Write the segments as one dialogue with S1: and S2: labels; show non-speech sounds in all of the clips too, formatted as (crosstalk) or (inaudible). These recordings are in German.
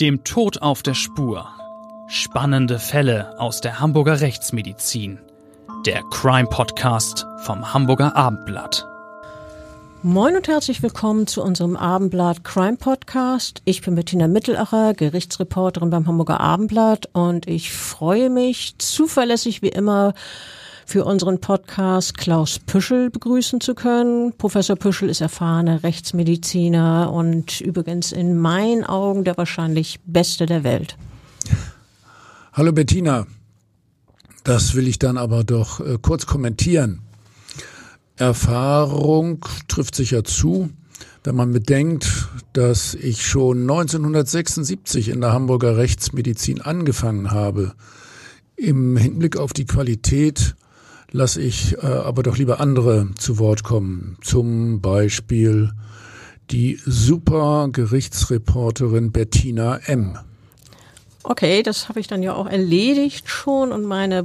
S1: Dem Tod auf der Spur. Spannende Fälle aus der Hamburger Rechtsmedizin. Der Crime Podcast vom Hamburger Abendblatt.
S2: Moin und herzlich willkommen zu unserem Abendblatt Crime Podcast. Ich bin Bettina Mittelacher, Gerichtsreporterin beim Hamburger Abendblatt und ich freue mich zuverlässig wie immer für unseren Podcast Klaus Püschel begrüßen zu können. Professor Püschel ist erfahrener Rechtsmediziner und übrigens in meinen Augen der wahrscheinlich beste der Welt.
S3: Hallo Bettina, das will ich dann aber doch äh, kurz kommentieren. Erfahrung trifft sich ja zu, wenn man bedenkt, dass ich schon 1976 in der Hamburger Rechtsmedizin angefangen habe. Im Hinblick auf die Qualität lasse ich äh, aber doch lieber andere zu Wort kommen. Zum Beispiel die super Gerichtsreporterin Bettina M.
S2: Okay, das habe ich dann ja auch erledigt schon und meine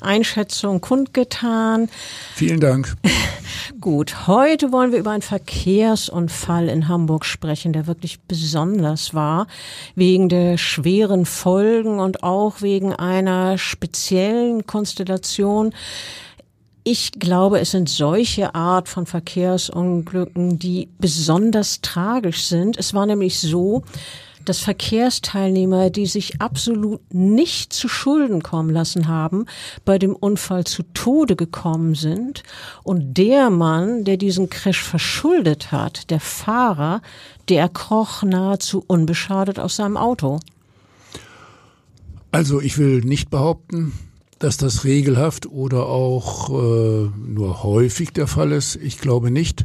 S2: Einschätzung kundgetan.
S3: Vielen Dank. (laughs)
S2: Gut, heute wollen wir über einen Verkehrsunfall in Hamburg sprechen, der wirklich besonders war, wegen der schweren Folgen und auch wegen einer speziellen Konstellation. Ich glaube, es sind solche Art von Verkehrsunglücken, die besonders tragisch sind. Es war nämlich so, dass Verkehrsteilnehmer, die sich absolut nicht zu Schulden kommen lassen haben, bei dem Unfall zu Tode gekommen sind. Und der Mann, der diesen Crash verschuldet hat, der Fahrer, der kroch nahezu unbeschadet aus seinem Auto.
S3: Also ich will nicht behaupten, dass das regelhaft oder auch äh, nur häufig der Fall ist. Ich glaube nicht.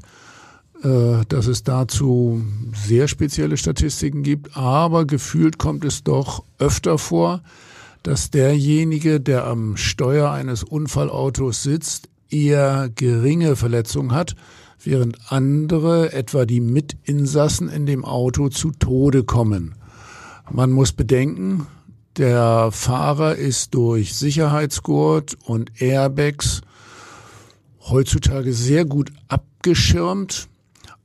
S3: Äh, dass es dazu sehr spezielle Statistiken gibt, aber gefühlt kommt es doch öfter vor, dass derjenige, der am Steuer eines Unfallautos sitzt, eher geringe Verletzungen hat, während andere, etwa die Mitinsassen in dem Auto, zu Tode kommen. Man muss bedenken, der Fahrer ist durch Sicherheitsgurt und Airbags heutzutage sehr gut abgeschirmt.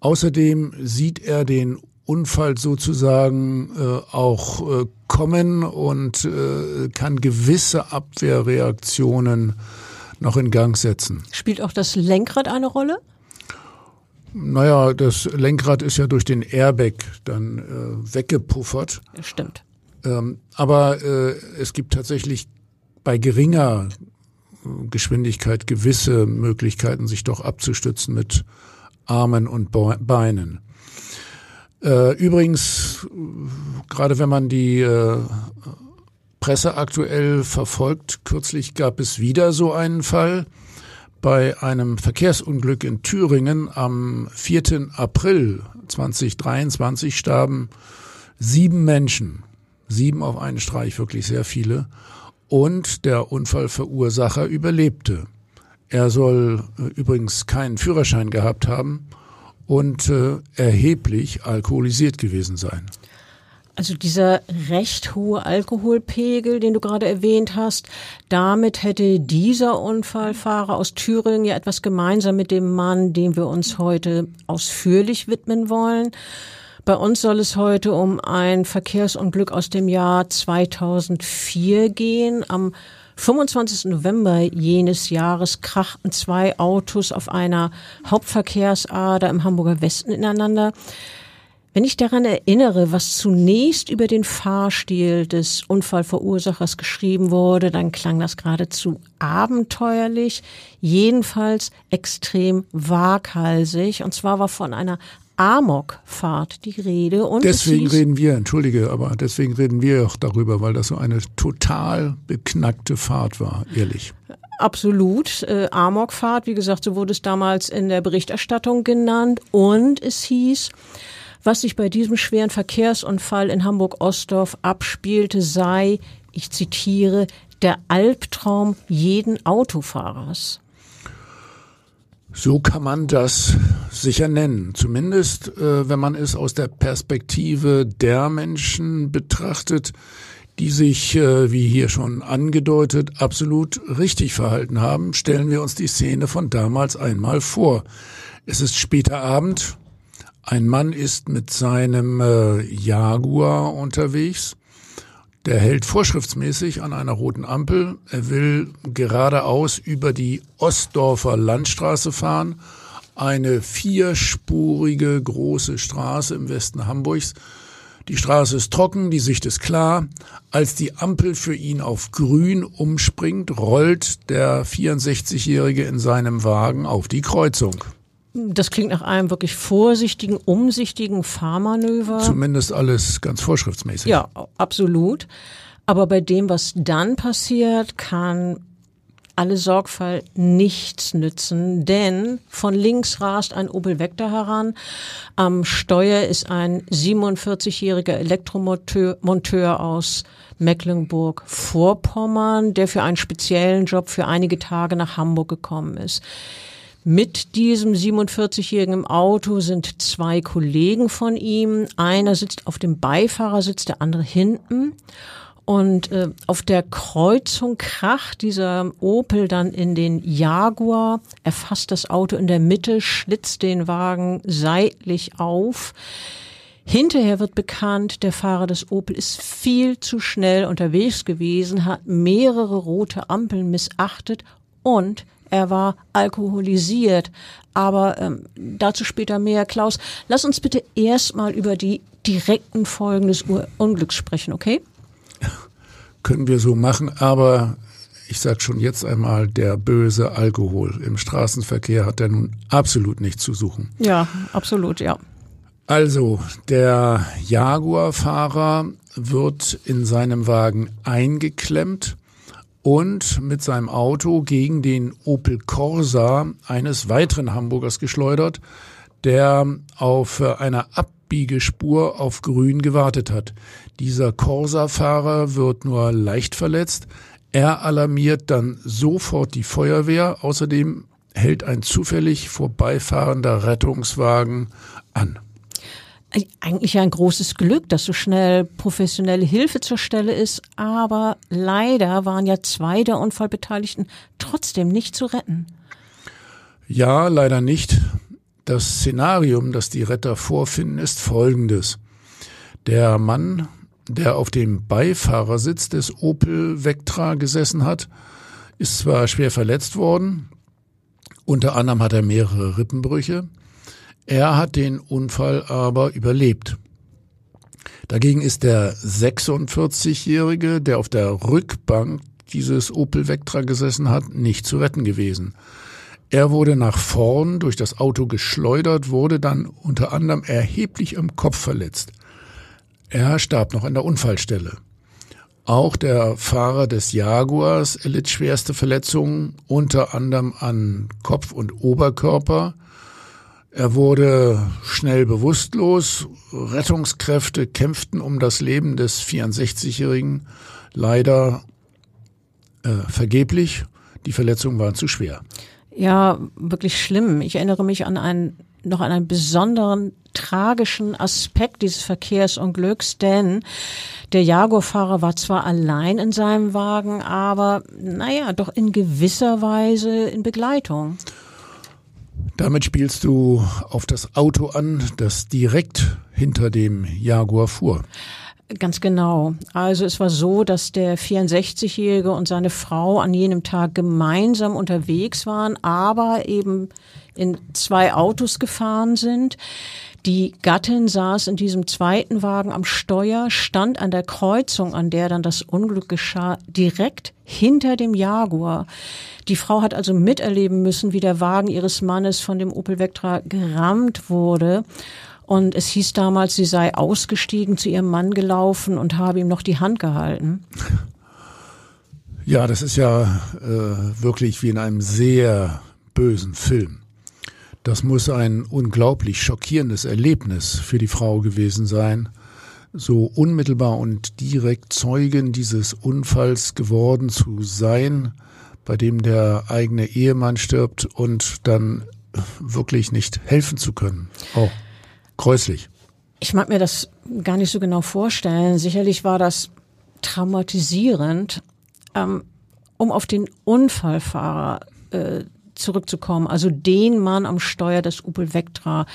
S3: Außerdem sieht er den Unfall sozusagen äh, auch äh, kommen und äh, kann gewisse Abwehrreaktionen noch in Gang setzen.
S2: Spielt auch das Lenkrad eine Rolle?
S3: Naja, das Lenkrad ist ja durch den Airbag dann äh, weggepuffert.
S2: Stimmt.
S3: Ähm, aber äh, es gibt tatsächlich bei geringer Geschwindigkeit gewisse Möglichkeiten, sich doch abzustützen mit Armen und Beinen. Äh, übrigens, gerade wenn man die äh, Presse aktuell verfolgt, kürzlich gab es wieder so einen Fall. Bei einem Verkehrsunglück in Thüringen am 4. April 2023 starben sieben Menschen. Sieben auf einen Streich, wirklich sehr viele. Und der Unfallverursacher überlebte. Er soll äh, übrigens keinen Führerschein gehabt haben und äh, erheblich alkoholisiert gewesen sein.
S2: Also dieser recht hohe Alkoholpegel, den du gerade erwähnt hast, damit hätte dieser Unfallfahrer aus Thüringen ja etwas gemeinsam mit dem Mann, dem wir uns heute ausführlich widmen wollen. Bei uns soll es heute um ein Verkehrsunglück aus dem Jahr 2004 gehen. Am 25. November jenes Jahres krachten zwei Autos auf einer Hauptverkehrsader im Hamburger Westen ineinander. Wenn ich daran erinnere, was zunächst über den Fahrstil des Unfallverursachers geschrieben wurde, dann klang das geradezu abenteuerlich, jedenfalls extrem waghalsig. Und zwar war von einer Amokfahrt die Rede. Und
S3: deswegen reden wir, entschuldige, aber deswegen reden wir auch darüber, weil das so eine total beknackte Fahrt war, ehrlich.
S2: Absolut. Äh, Amokfahrt, wie gesagt, so wurde es damals in der Berichterstattung genannt. Und es hieß, was sich bei diesem schweren Verkehrsunfall in Hamburg-Ostdorf abspielte, sei, ich zitiere, der Albtraum jeden Autofahrers.
S3: So kann man das sicher nennen. Zumindest, äh, wenn man es aus der Perspektive der Menschen betrachtet, die sich, äh, wie hier schon angedeutet, absolut richtig verhalten haben. Stellen wir uns die Szene von damals einmal vor. Es ist später Abend. Ein Mann ist mit seinem äh, Jaguar unterwegs. Der hält vorschriftsmäßig an einer roten Ampel. Er will geradeaus über die Ostdorfer Landstraße fahren. Eine vierspurige große Straße im Westen Hamburgs. Die Straße ist trocken, die Sicht ist klar. Als die Ampel für ihn auf grün umspringt, rollt der 64-Jährige in seinem Wagen auf die Kreuzung.
S2: Das klingt nach einem wirklich vorsichtigen, umsichtigen Fahrmanöver.
S3: Zumindest alles ganz vorschriftsmäßig.
S2: Ja, absolut. Aber bei dem, was dann passiert, kann alle Sorgfalt nichts nützen, denn von links rast ein Opel Vector heran. Am Steuer ist ein 47-jähriger Elektromonteur aus Mecklenburg-Vorpommern, der für einen speziellen Job für einige Tage nach Hamburg gekommen ist. Mit diesem 47-Jährigen im Auto sind zwei Kollegen von ihm. Einer sitzt auf dem Beifahrersitz, der andere hinten. Und äh, auf der Kreuzung kracht dieser Opel dann in den Jaguar, erfasst das Auto in der Mitte, schlitzt den Wagen seitlich auf. Hinterher wird bekannt, der Fahrer des Opel ist viel zu schnell unterwegs gewesen, hat mehrere rote Ampeln missachtet und er war alkoholisiert. Aber ähm, dazu später mehr. Klaus, lass uns bitte erstmal über die direkten Folgen des Unglücks sprechen, okay? (laughs)
S3: Können wir so machen, aber ich sage schon jetzt einmal, der böse Alkohol im Straßenverkehr hat er nun absolut nichts zu suchen.
S2: Ja, absolut, ja.
S3: Also, der Jaguar-Fahrer wird in seinem Wagen eingeklemmt und mit seinem Auto gegen den Opel Corsa eines weiteren Hamburgers geschleudert, der auf einer Abbiegespur auf Grün gewartet hat. Dieser Corsa-Fahrer wird nur leicht verletzt. Er alarmiert dann sofort die Feuerwehr. Außerdem hält ein zufällig vorbeifahrender Rettungswagen an
S2: eigentlich ein großes Glück, dass so schnell professionelle Hilfe zur Stelle ist, aber leider waren ja zwei der Unfallbeteiligten trotzdem nicht zu retten.
S3: Ja, leider nicht. Das Szenarium, das die Retter vorfinden, ist folgendes. Der Mann, der auf dem Beifahrersitz des Opel Vectra gesessen hat, ist zwar schwer verletzt worden, unter anderem hat er mehrere Rippenbrüche, er hat den Unfall aber überlebt. Dagegen ist der 46-Jährige, der auf der Rückbank dieses Opel Vectra gesessen hat, nicht zu retten gewesen. Er wurde nach vorn durch das Auto geschleudert, wurde dann unter anderem erheblich am Kopf verletzt. Er starb noch an der Unfallstelle. Auch der Fahrer des Jaguars erlitt schwerste Verletzungen, unter anderem an Kopf und Oberkörper. Er wurde schnell bewusstlos. Rettungskräfte kämpften um das Leben des 64-Jährigen. Leider äh, vergeblich. Die Verletzungen waren zu schwer.
S2: Ja, wirklich schlimm. Ich erinnere mich an einen, noch an einen besonderen tragischen Aspekt dieses Verkehrsunglücks, denn der Jaguar-Fahrer war zwar allein in seinem Wagen, aber naja, doch in gewisser Weise in Begleitung.
S3: Damit spielst du auf das Auto an, das direkt hinter dem Jaguar fuhr.
S2: Ganz genau. Also es war so, dass der 64-Jährige und seine Frau an jenem Tag gemeinsam unterwegs waren, aber eben in zwei Autos gefahren sind. Die Gattin saß in diesem zweiten Wagen am Steuer, stand an der Kreuzung, an der dann das Unglück geschah, direkt hinter dem Jaguar. Die Frau hat also miterleben müssen, wie der Wagen ihres Mannes von dem Opel Vectra gerammt wurde. Und es hieß damals, sie sei ausgestiegen, zu ihrem Mann gelaufen und habe ihm noch die Hand gehalten.
S3: Ja, das ist ja äh, wirklich wie in einem sehr bösen Film. Das muss ein unglaublich schockierendes Erlebnis für die Frau gewesen sein, so unmittelbar und direkt Zeugen dieses Unfalls geworden zu sein, bei dem der eigene Ehemann stirbt und dann wirklich nicht helfen zu können. Oh, gräuslich.
S2: Ich mag mir das gar nicht so genau vorstellen. Sicherlich war das traumatisierend. Ähm, um auf den Unfallfahrer äh, zurückzukommen, also den Mann am Steuer des Opel Vectra.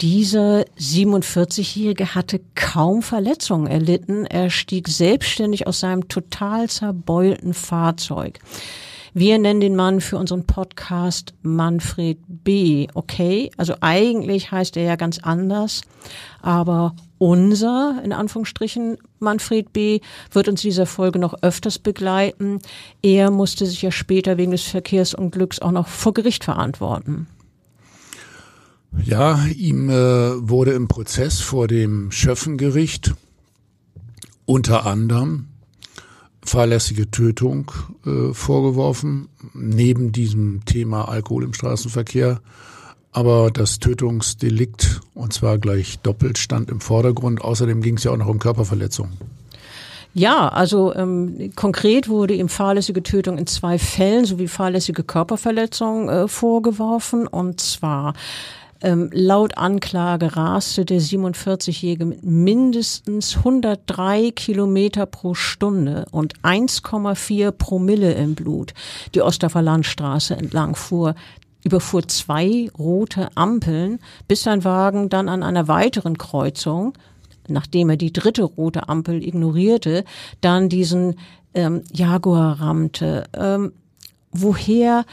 S2: Dieser 47-Jährige hatte kaum Verletzungen erlitten. Er stieg selbstständig aus seinem total zerbeulten Fahrzeug. Wir nennen den Mann für unseren Podcast Manfred B. Okay, also eigentlich heißt er ja ganz anders, aber unser, in Anführungsstrichen, Manfred B. wird uns dieser Folge noch öfters begleiten. Er musste sich ja später wegen des Verkehrsunglücks auch noch vor Gericht verantworten.
S3: Ja, ihm äh, wurde im Prozess vor dem Schöffengericht unter anderem fahrlässige Tötung äh, vorgeworfen, neben diesem Thema Alkohol im Straßenverkehr. Aber das Tötungsdelikt, und zwar gleich doppelt, stand im Vordergrund. Außerdem ging es ja auch noch um Körperverletzung.
S2: Ja, also ähm, konkret wurde ihm fahrlässige Tötung in zwei Fällen sowie fahrlässige Körperverletzung äh, vorgeworfen. Und zwar ähm, laut Anklage raste der 47-Jährige mit mindestens 103 Kilometer pro Stunde und 1,4 Promille im Blut die Osterfer Landstraße entlang fuhr überfuhr zwei rote Ampeln, bis sein Wagen dann an einer weiteren Kreuzung, nachdem er die dritte rote Ampel ignorierte, dann diesen ähm, Jaguar rammte. Ähm, woher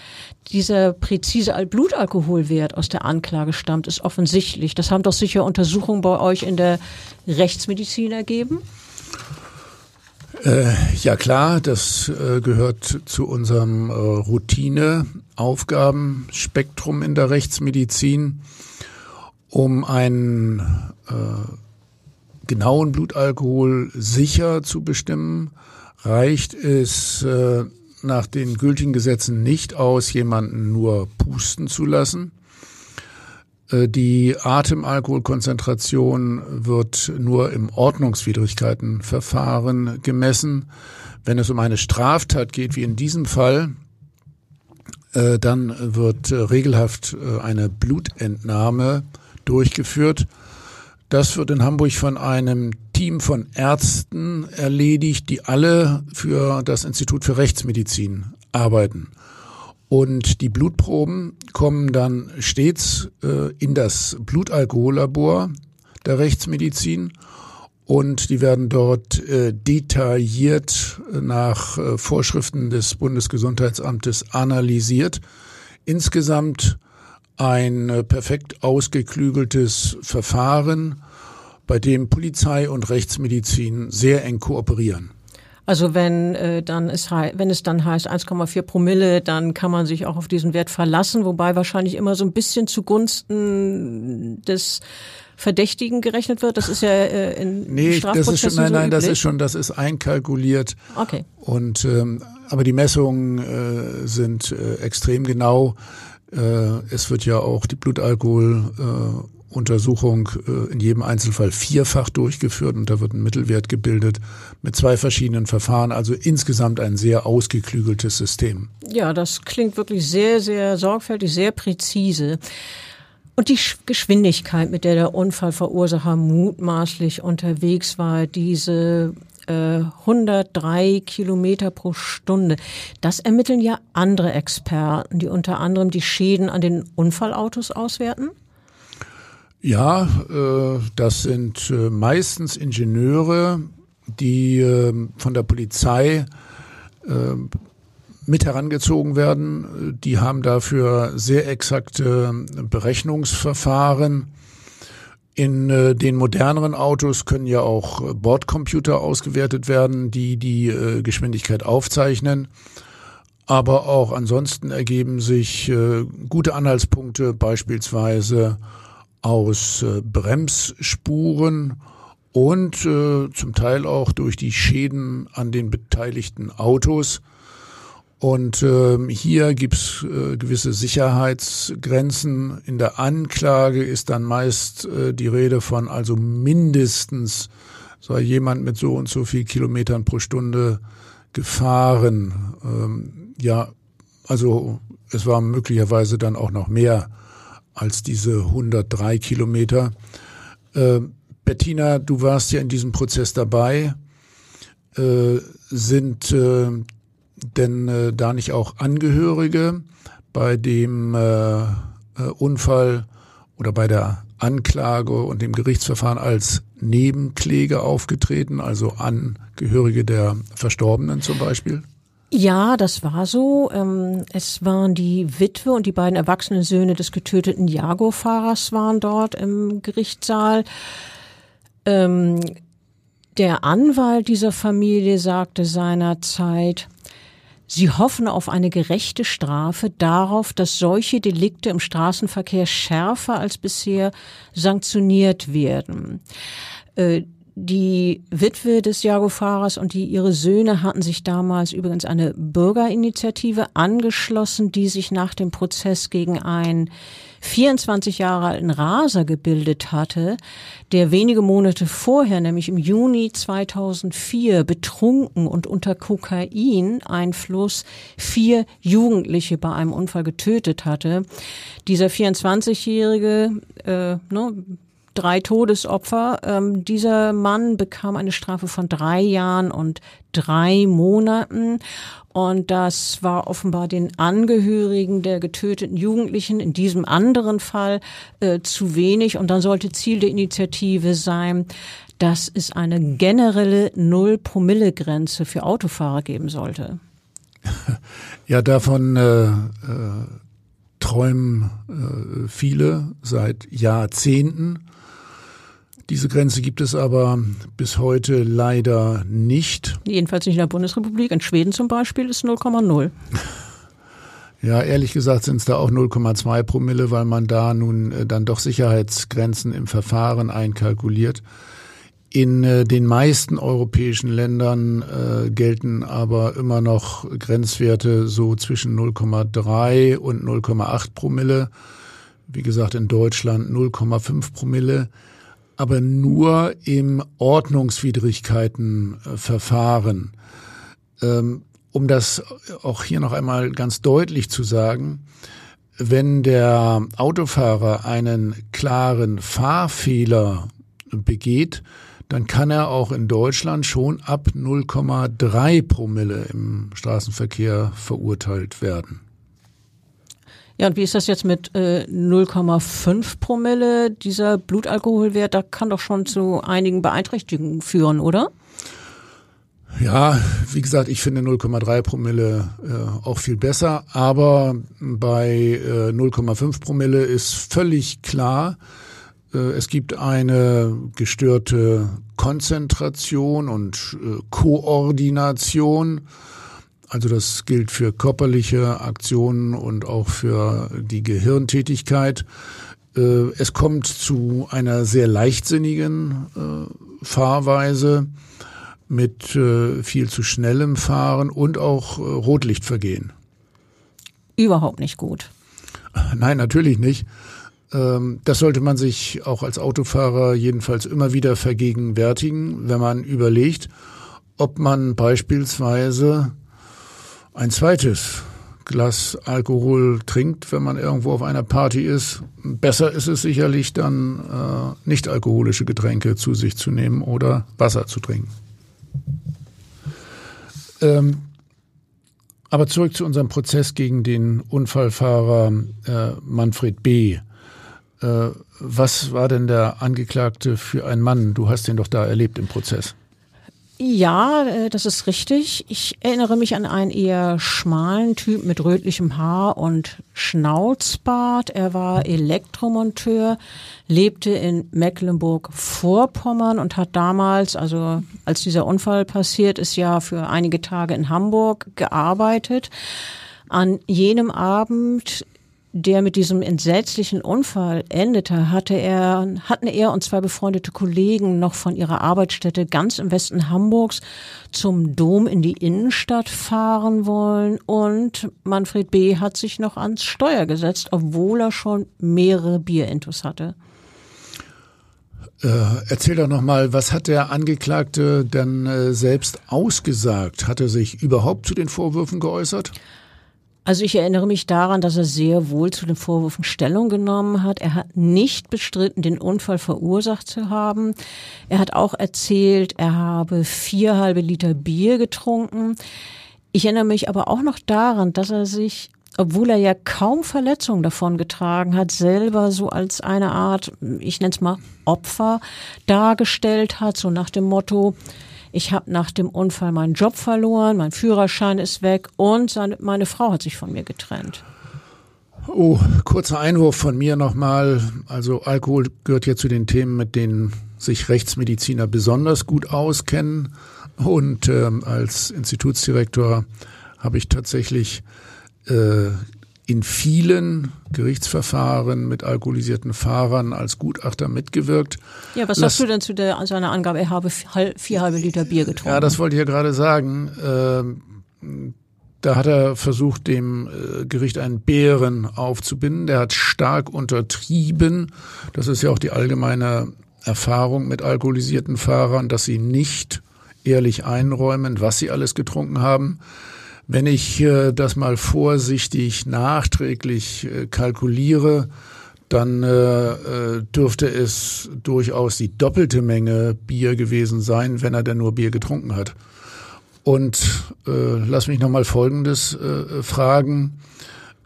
S2: dieser präzise Blutalkoholwert aus der Anklage stammt, ist offensichtlich. Das haben doch sicher Untersuchungen bei euch in der Rechtsmedizin ergeben?
S3: Äh, ja klar, das äh, gehört zu unserem äh, Routineaufgabenspektrum in der Rechtsmedizin, um einen äh, genauen Blutalkohol sicher zu bestimmen, reicht es äh, nach den gültigen Gesetzen nicht aus, jemanden nur pusten zu lassen. Äh, die Atemalkoholkonzentration wird nur im Ordnungswidrigkeitenverfahren gemessen. Wenn es um eine Straftat geht, wie in diesem Fall, äh, dann wird äh, regelhaft eine Blutentnahme durchgeführt. Das wird in Hamburg von einem Team von Ärzten erledigt, die alle für das Institut für Rechtsmedizin arbeiten. Und die Blutproben kommen dann stets äh, in das Blutalkohollabor der Rechtsmedizin und die werden dort äh, detailliert nach äh, Vorschriften des Bundesgesundheitsamtes analysiert. Insgesamt ein äh, perfekt ausgeklügeltes Verfahren, bei dem Polizei und Rechtsmedizin sehr eng kooperieren.
S2: Also wenn äh, dann es wenn es dann heißt 1,4 Promille, dann kann man sich auch auf diesen Wert verlassen, wobei wahrscheinlich immer so ein bisschen zugunsten des Verdächtigen gerechnet wird. Das ist ja äh, in
S3: nee, das ist schon, nein, nein, so das ist schon, das ist einkalkuliert.
S2: Okay.
S3: Und ähm, aber die Messungen äh, sind äh, extrem genau. Äh, es wird ja auch die Blutalkoholuntersuchung äh, in jedem Einzelfall vierfach durchgeführt und da wird ein Mittelwert gebildet mit zwei verschiedenen Verfahren. Also insgesamt ein sehr ausgeklügeltes System.
S2: Ja, das klingt wirklich sehr, sehr sorgfältig, sehr präzise. Und die Geschwindigkeit, mit der der Unfallverursacher mutmaßlich unterwegs war, diese 103 äh, Kilometer pro Stunde. Das ermitteln ja andere Experten, die unter anderem die Schäden an den Unfallautos auswerten.
S3: Ja, äh, das sind äh, meistens Ingenieure, die von der Polizei mit herangezogen werden. Die haben dafür sehr exakte Berechnungsverfahren in äh, den moderneren Autos können ja auch äh, Bordcomputer ausgewertet werden, die die äh, Geschwindigkeit aufzeichnen. Aber auch ansonsten ergeben sich äh, gute Anhaltspunkte beispielsweise aus äh, Bremsspuren und äh, zum Teil auch durch die Schäden an den beteiligten Autos. Und ähm, hier gibt's äh, gewisse Sicherheitsgrenzen. In der Anklage ist dann meist äh, die Rede von also mindestens sei jemand mit so und so viel Kilometern pro Stunde gefahren. Ähm, ja, also es war möglicherweise dann auch noch mehr als diese 103 Kilometer. Äh, Bettina, du warst ja in diesem Prozess dabei. Äh, sind äh, denn äh, da nicht auch Angehörige bei dem äh, äh, Unfall oder bei der Anklage und dem Gerichtsverfahren als Nebenkläger aufgetreten, also Angehörige der Verstorbenen zum Beispiel?
S2: Ja, das war so. Ähm, es waren die Witwe und die beiden erwachsenen Söhne des getöteten Jago-Fahrers waren dort im Gerichtssaal. Ähm, der Anwalt dieser Familie sagte seinerzeit, Sie hoffen auf eine gerechte Strafe, darauf, dass solche Delikte im Straßenverkehr schärfer als bisher sanktioniert werden. Die Witwe des Jago-Fahrers und die ihre Söhne hatten sich damals übrigens eine Bürgerinitiative angeschlossen, die sich nach dem Prozess gegen einen 24 Jahre alten Raser gebildet hatte, der wenige Monate vorher, nämlich im Juni 2004, betrunken und unter Kokain-Einfluss vier Jugendliche bei einem Unfall getötet hatte. Dieser 24-Jährige, äh, ne, drei Todesopfer. Ähm, dieser Mann bekam eine Strafe von drei Jahren und drei Monaten. Und das war offenbar den Angehörigen der getöteten Jugendlichen in diesem anderen Fall äh, zu wenig. Und dann sollte Ziel der Initiative sein, dass es eine generelle Null-Promille-Grenze für Autofahrer geben sollte. (laughs)
S3: Ja, davon äh, äh, träumen äh, viele seit Jahrzehnten. Diese Grenze gibt es aber bis heute leider nicht.
S2: Jedenfalls nicht in der Bundesrepublik. In Schweden zum Beispiel ist 0,0. (laughs)
S3: Ja, ehrlich gesagt sind es da auch 0,2 Promille, weil man da nun äh, dann doch Sicherheitsgrenzen im Verfahren einkalkuliert. In äh, den meisten europäischen Ländern äh, gelten aber immer noch Grenzwerte so zwischen 0,3 und 0,8 Promille. Wie gesagt, in Deutschland 0,5 Promille aber nur im Ordnungswidrigkeitenverfahren. Ähm, um das auch hier noch einmal ganz deutlich zu sagen, wenn der Autofahrer einen klaren Fahrfehler begeht, dann kann er auch in Deutschland schon ab 0,3 Promille im Straßenverkehr verurteilt werden.
S2: Ja, und wie ist das jetzt mit äh, 0,5 Promille? Dieser Blutalkoholwert, da kann doch schon zu einigen Beeinträchtigungen führen, oder?
S3: Ja, wie gesagt, ich finde 0,3 Promille äh, auch viel besser, aber bei äh, 0,5 Promille ist völlig klar, äh, es gibt eine gestörte Konzentration und äh, Koordination also das gilt für körperliche Aktionen und auch für die Gehirntätigkeit. Äh, es kommt zu einer sehr leichtsinnigen äh, Fahrweise mit äh, viel zu schnellem Fahren und auch Rotlichtvergehen.
S2: Überhaupt nicht gut. (laughs)
S3: Nein, natürlich nicht. Ähm, das sollte man sich auch als Autofahrer jedenfalls immer wieder vergegenwärtigen, wenn man überlegt, ob man beispielsweise ein zweites Glas Alkohol trinkt, wenn man irgendwo auf einer Party ist. Besser ist es sicherlich dann, äh, nicht alkoholische Getränke zu sich zu nehmen oder Wasser zu trinken. Ähm, aber zurück zu unserem Prozess gegen den Unfallfahrer äh, Manfred B. Äh, was war denn der Angeklagte für ein Mann? Du hast ihn doch da erlebt im Prozess.
S2: Ja, äh, das ist richtig. Ich erinnere mich an einen eher schmalen Typ mit rötlichem Haar und Schnauzbart. Er war Elektromonteur, lebte in Mecklenburg-Vorpommern und hat damals, also als dieser Unfall passiert ist, ja für einige Tage in Hamburg gearbeitet. An jenem Abend der mit diesem entsetzlichen Unfall endete, hatte er, hatten er und zwei befreundete Kollegen noch von ihrer Arbeitsstätte ganz im Westen Hamburgs zum Dom in die Innenstadt fahren wollen und Manfred B. hat sich noch ans Steuer gesetzt, obwohl er schon mehrere Bierintus hatte.
S3: Äh, erzähl doch nochmal, was hat der Angeklagte denn äh, selbst ausgesagt? Hat er sich überhaupt zu den Vorwürfen geäußert?
S2: Also ich erinnere mich daran, dass er sehr wohl zu den Vorwürfen Stellung genommen hat. Er hat nicht bestritten, den Unfall verursacht zu haben. Er hat auch erzählt, er habe vier halbe Liter Bier getrunken. Ich erinnere mich aber auch noch daran, dass er sich obwohl er ja kaum Verletzungen davon getragen hat, selber so als eine Art, ich nenne es mal Opfer dargestellt hat, so nach dem Motto, ich habe nach dem Unfall meinen Job verloren, mein Führerschein ist weg und seine, meine Frau hat sich von mir getrennt.
S3: Oh, kurzer Einwurf von mir nochmal. Also Alkohol gehört ja zu den Themen, mit denen sich Rechtsmediziner besonders gut auskennen. Und ähm, als Institutsdirektor habe ich tatsächlich äh, in vielen Gerichtsverfahren mit alkoholisierten Fahrern als Gutachter mitgewirkt.
S2: Ja, was sagst du denn zu der, seiner Angabe, er habe vier halbe Liter Bier getrunken?
S3: Ja, das wollte ich ja gerade sagen. Äh, da hat er versucht, dem äh, Gericht einen Bären aufzubinden. Der hat stark untertrieben. Das ist ja auch die allgemeine Erfahrung mit alkoholisierten Fahrern, dass sie nicht ehrlich einräumen, was sie alles getrunken haben. Wenn ich äh, das mal vorsichtig nachträglich äh, kalkuliere, dann äh, dürfte es durchaus die doppelte Menge Bier gewesen sein, wenn er denn nur Bier getrunken hat. Und lass mich nochmal Folgendes fragen.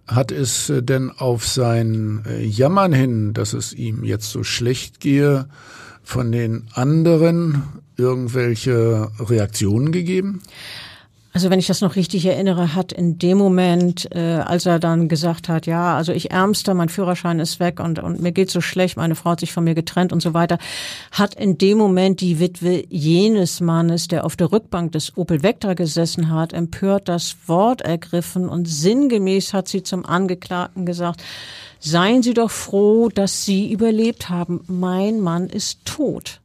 S3: Hat es denn auf sein Jammern hin, dass es ihm jetzt so schlecht gehe, von den anderen irgendwelche Reaktionen gegeben?
S2: Also wenn ich das noch richtig erinnere, hat in dem Moment, äh, als er dann gesagt hat, ja, also ich ärmster, mein Führerschein ist weg und, und mir geht so schlecht, meine Frau hat sich von mir getrennt und so weiter, hat in dem Moment die Witwe jenes Mannes, der auf der Rückbank des Opel Vectra gesessen hat, empört das Wort ergriffen und sinngemäß hat sie zum Angeklagten gesagt, seien Sie doch froh, dass Sie überlebt haben. Mein Mann ist tot.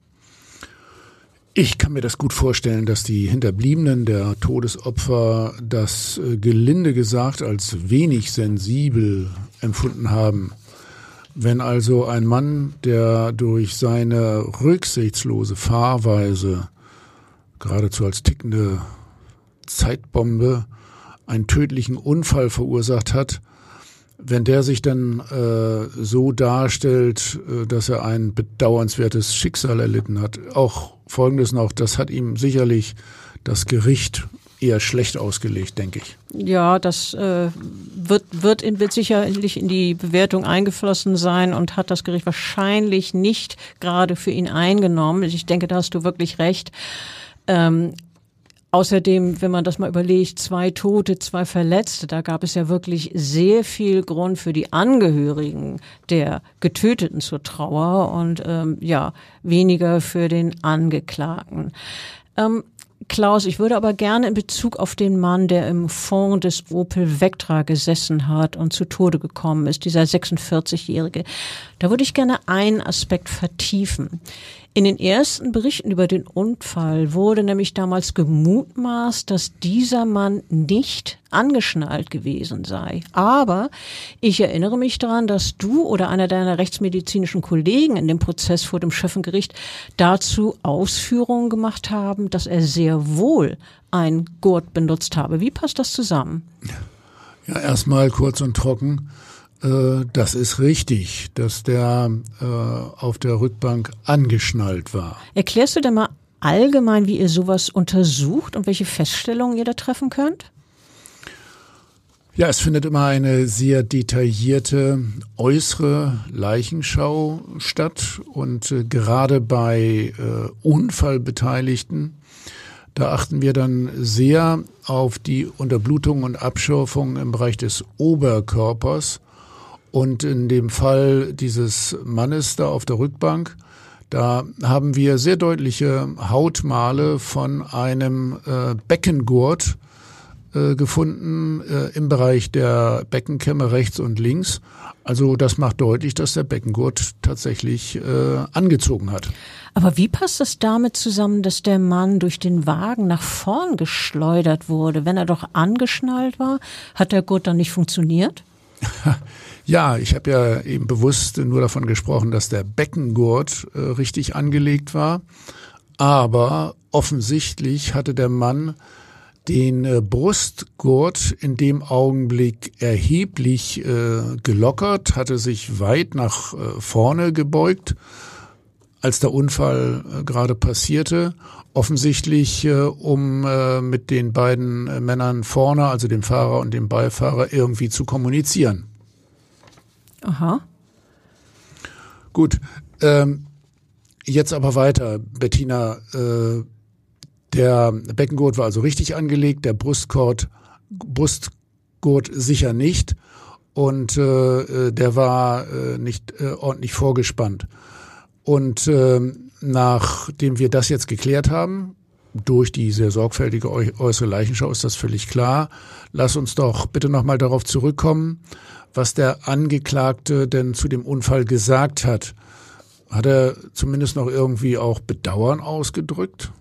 S3: Ich kann mir das gut vorstellen, dass die Hinterbliebenen der Todesopfer das äh, gelinde gesagt als wenig sensibel empfunden haben. Wenn also ein Mann, der durch seine rücksichtslose Fahrweise geradezu als tickende Zeitbombe einen tödlichen Unfall verursacht hat, wenn der sich dann äh, so darstellt, äh, dass er ein bedauernswertes Schicksal erlitten hat, auch Folgendes noch, das hat ihm sicherlich das Gericht eher schlecht ausgelegt, denke ich.
S2: Ja, das äh, wird, wird, in, wird sicherlich in die Bewertung eingeflossen sein und hat das Gericht wahrscheinlich nicht gerade für ihn eingenommen. Ich denke, da hast du wirklich recht. Ähm, Außerdem, wenn man das mal überlegt, zwei Tote, zwei Verletzte, da gab es ja wirklich sehr viel Grund für die Angehörigen der Getöteten zur Trauer und ähm, ja, weniger für den Angeklagten. Ähm, Klaus, ich würde aber gerne in Bezug auf den Mann, der im Fond des Opel Vectra gesessen hat und zu Tode gekommen ist, dieser 46-Jährige, da würde ich gerne einen Aspekt vertiefen. In den ersten Berichten über den Unfall wurde nämlich damals gemutmaßt, dass dieser Mann nicht angeschnallt gewesen sei. Aber ich erinnere mich daran, dass du oder einer deiner rechtsmedizinischen Kollegen in dem Prozess vor dem Schöffengericht dazu Ausführungen gemacht haben, dass er sehr wohl ein Gurt benutzt habe. Wie passt das zusammen?
S3: Ja, erstmal kurz und trocken. Äh, das ist richtig, dass der äh, auf der Rückbank angeschnallt war.
S2: Erklärst du denn mal allgemein, wie ihr sowas untersucht und welche Feststellungen ihr da treffen könnt?
S3: Ja, es findet immer eine sehr detaillierte äußere Leichenschau statt und äh, gerade bei äh, Unfallbeteiligten, da achten wir dann sehr auf die Unterblutung und Abschürfung im Bereich des Oberkörpers und in dem Fall dieses Mannes da auf der Rückbank, da haben wir sehr deutliche Hautmale von einem äh, Beckengurt äh, gefunden äh, im Bereich der Beckenkämme rechts und links. Also das macht deutlich, dass der Beckengurt tatsächlich äh, angezogen hat.
S2: Aber wie passt das damit zusammen, dass der Mann durch den Wagen nach vorn geschleudert wurde? Wenn er doch angeschnallt war, hat der Gurt dann nicht funktioniert? (laughs)
S3: Ja, ich habe ja eben bewusst nur davon gesprochen, dass der Beckengurt äh, richtig angelegt war. Aber offensichtlich hatte der Mann den äh, Brustgurt in dem Augenblick erheblich äh, gelockert, hatte sich weit nach äh, vorne gebeugt, als der Unfall äh, gerade passierte, offensichtlich äh, um äh, mit den beiden Männern vorne, also dem Fahrer und dem Beifahrer, irgendwie zu kommunizieren.
S2: Aha.
S3: Gut, ähm, jetzt aber weiter, Bettina. Äh, der Beckengurt war also richtig angelegt, der Brustgurt, Brustgurt sicher nicht und äh, der war äh, nicht äh, ordentlich vorgespannt. Und äh, nachdem wir das jetzt geklärt haben, durch die sehr sorgfältige äußere Leichenschau ist das völlig klar. Lass uns doch bitte nochmal darauf zurückkommen, was der Angeklagte denn zu dem Unfall gesagt hat. Hat er zumindest noch irgendwie auch Bedauern ausgedrückt?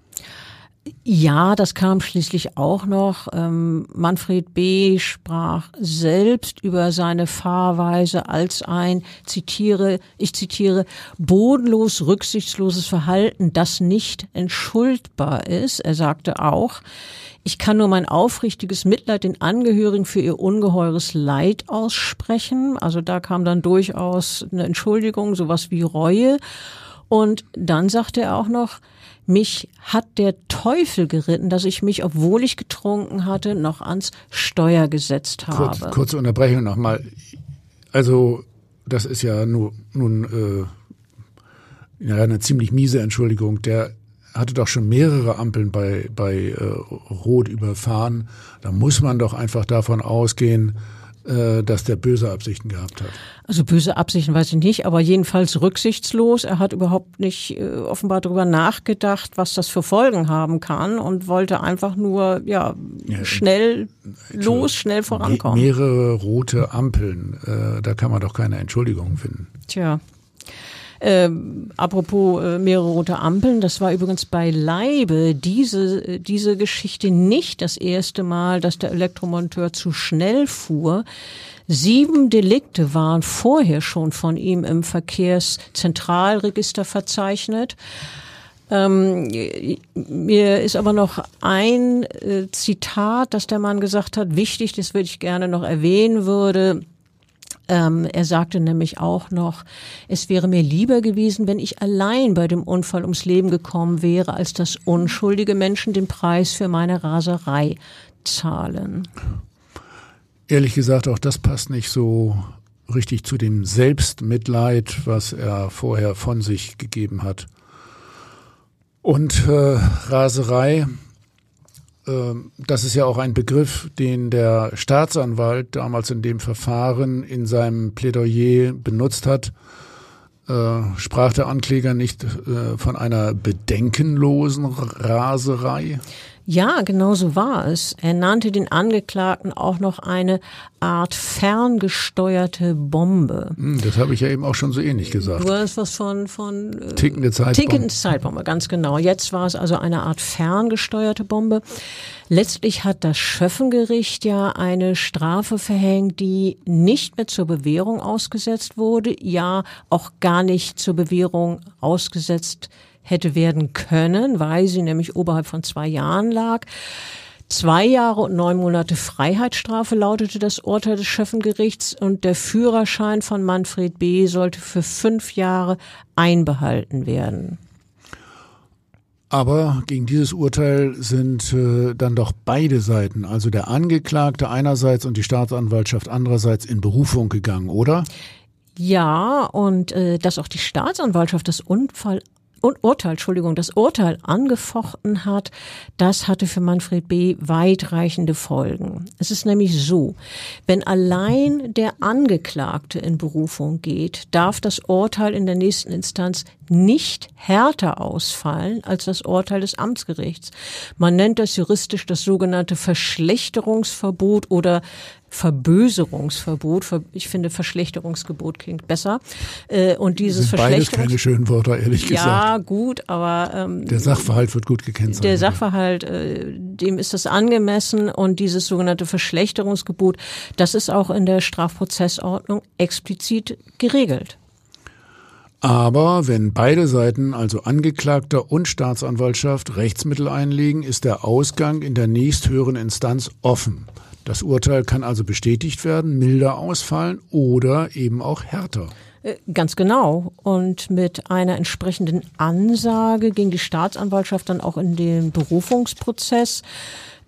S2: Ja, das kam schließlich auch noch. Ähm, Manfred B. sprach selbst über seine Fahrweise als ein, zitiere, ich zitiere, bodenlos rücksichtsloses Verhalten, das nicht entschuldbar ist. Er sagte auch, ich kann nur mein aufrichtiges Mitleid den Angehörigen für ihr ungeheures Leid aussprechen. Also da kam dann durchaus eine Entschuldigung, sowas wie Reue. Und dann sagte er auch noch, mich hat der Teufel geritten, dass ich mich, obwohl ich getrunken hatte, noch ans Steuer gesetzt habe.
S3: Kurz, kurze Unterbrechung nochmal. Also das ist ja nur, nun äh, ja, eine ziemlich miese Entschuldigung. Der hatte doch schon mehrere Ampeln bei, bei äh, Rot überfahren. Da muss man doch einfach davon ausgehen, dass der böse Absichten gehabt hat.
S2: Also böse Absichten weiß ich nicht, aber jedenfalls rücksichtslos. Er hat überhaupt nicht äh, offenbar darüber nachgedacht, was das für Folgen haben kann und wollte einfach nur ja, ja schnell los, schnell vorankommen.
S3: mehrere rote Ampeln, äh, da kann man doch keine Entschuldigung finden.
S2: Tja. Ähm, apropos äh, mehrere rote Ampeln, das war übrigens beileibe diese, diese Geschichte nicht das erste Mal, dass der Elektromonteur zu schnell fuhr. Sieben Delikte waren vorher schon von ihm im Verkehrszentralregister verzeichnet. Ähm, mir ist aber noch ein äh, Zitat, das der Mann gesagt hat, wichtig, das würde ich gerne noch erwähnen würde. Ähm, er sagte nämlich auch noch, es wäre mir lieber gewesen, wenn ich allein bei dem Unfall ums Leben gekommen wäre, als dass unschuldige Menschen den Preis für meine Raserei zahlen.
S3: Ehrlich gesagt, auch das passt nicht so richtig zu dem Selbstmitleid, was er vorher von sich gegeben hat. Und äh, Raserei, das ist ja auch ein Begriff, den der Staatsanwalt damals in dem Verfahren in seinem Plädoyer benutzt hat. Äh, sprach der Ankläger nicht äh, von einer bedenkenlosen Raserei?
S2: Ja, genau so war es. Er nannte den Angeklagten auch noch eine Art ferngesteuerte Bombe.
S3: Hm, das habe ich ja eben auch schon so ähnlich gesagt.
S2: Du hast was von, von
S3: äh, tickende Zeitbombe.
S2: Tickende Zeitbombe, ganz genau. Jetzt war es also eine Art ferngesteuerte Bombe. Letztlich hat das Schöffengericht ja eine Strafe verhängt, die nicht mehr zur Bewährung ausgesetzt wurde, ja auch gar nicht zur Bewährung ausgesetzt hätte werden können, weil sie nämlich oberhalb von zwei Jahren lag. Zwei Jahre und neun Monate Freiheitsstrafe lautete das Urteil des Schöffengerichts und der Führerschein von Manfred B. sollte für fünf Jahre einbehalten werden.
S3: Aber gegen dieses Urteil sind äh, dann doch beide Seiten, also der Angeklagte einerseits und die Staatsanwaltschaft andererseits, in Berufung gegangen, oder?
S2: Ja, und äh, dass auch die Staatsanwaltschaft das Unfall und Urteil, Entschuldigung, das Urteil angefochten hat, das hatte für Manfred B. weitreichende Folgen. Es ist nämlich so, wenn allein der Angeklagte in Berufung geht, darf das Urteil in der nächsten Instanz nicht härter ausfallen als das Urteil des Amtsgerichts. Man nennt das juristisch das sogenannte Verschlechterungsverbot oder Verböserungsverbot. Ich finde Verschlechterungsgebot klingt besser.
S3: Äh, und dieses Sind beides keine schönen Wörter, ehrlich gesagt.
S2: Ja, gut, aber ähm,
S3: der Sachverhalt wird gut gekennzeichnet.
S2: Der Sachverhalt, äh, dem ist das angemessen und dieses sogenannte Verschlechterungsgebot, das ist auch in der Strafprozessordnung explizit geregelt.
S3: Aber wenn beide Seiten, also Angeklagter und Staatsanwaltschaft, Rechtsmittel einlegen, ist der Ausgang in der nächsthöheren Instanz offen. Das Urteil kann also bestätigt werden, milder ausfallen oder eben auch härter.
S2: Äh, ganz genau. Und mit einer entsprechenden Ansage ging die Staatsanwaltschaft dann auch in den Berufungsprozess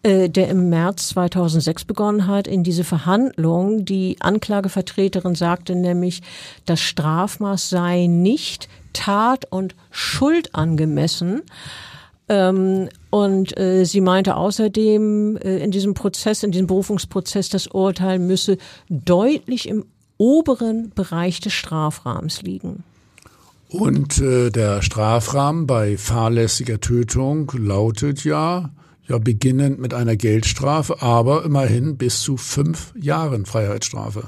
S2: äh, der im März 2006 begonnen hat, in diese Verhandlung. Die Anklagevertreterin sagte nämlich, das Strafmaß sei nicht tat- und Schuld angemessen. Ähm, und äh, sie meinte außerdem, äh, in diesem Prozess, in diesem Berufungsprozess, das Urteil müsse deutlich im oberen Bereich des Strafrahmens liegen.
S3: Und äh, der Strafrahmen bei fahrlässiger Tötung lautet ja, ja beginnend mit einer Geldstrafe, aber immerhin bis zu fünf Jahren Freiheitsstrafe.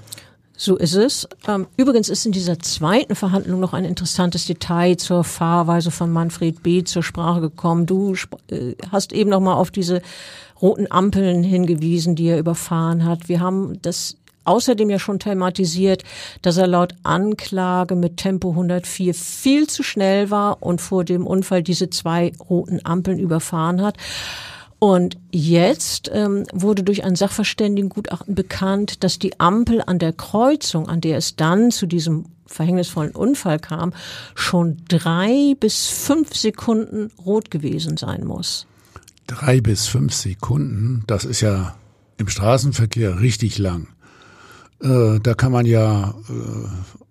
S2: So ist es. Ähm, übrigens ist in dieser zweiten Verhandlung noch ein interessantes Detail zur Fahrweise von Manfred B. zur Sprache gekommen. Du äh, hast eben noch mal auf diese roten Ampeln hingewiesen, die er überfahren hat. Wir haben das außerdem ja schon thematisiert, dass er laut Anklage mit Tempo 104 viel zu schnell war und vor dem Unfall diese zwei roten Ampeln überfahren hat. Und jetzt ähm, wurde durch ein Sachverständigengutachten bekannt, dass die Ampel an der Kreuzung, an der es dann zu diesem verhängnisvollen Unfall kam, schon drei bis fünf Sekunden rot gewesen sein muss.
S3: Drei bis fünf Sekunden, das ist ja im Straßenverkehr richtig lang. Äh, da kann man ja äh,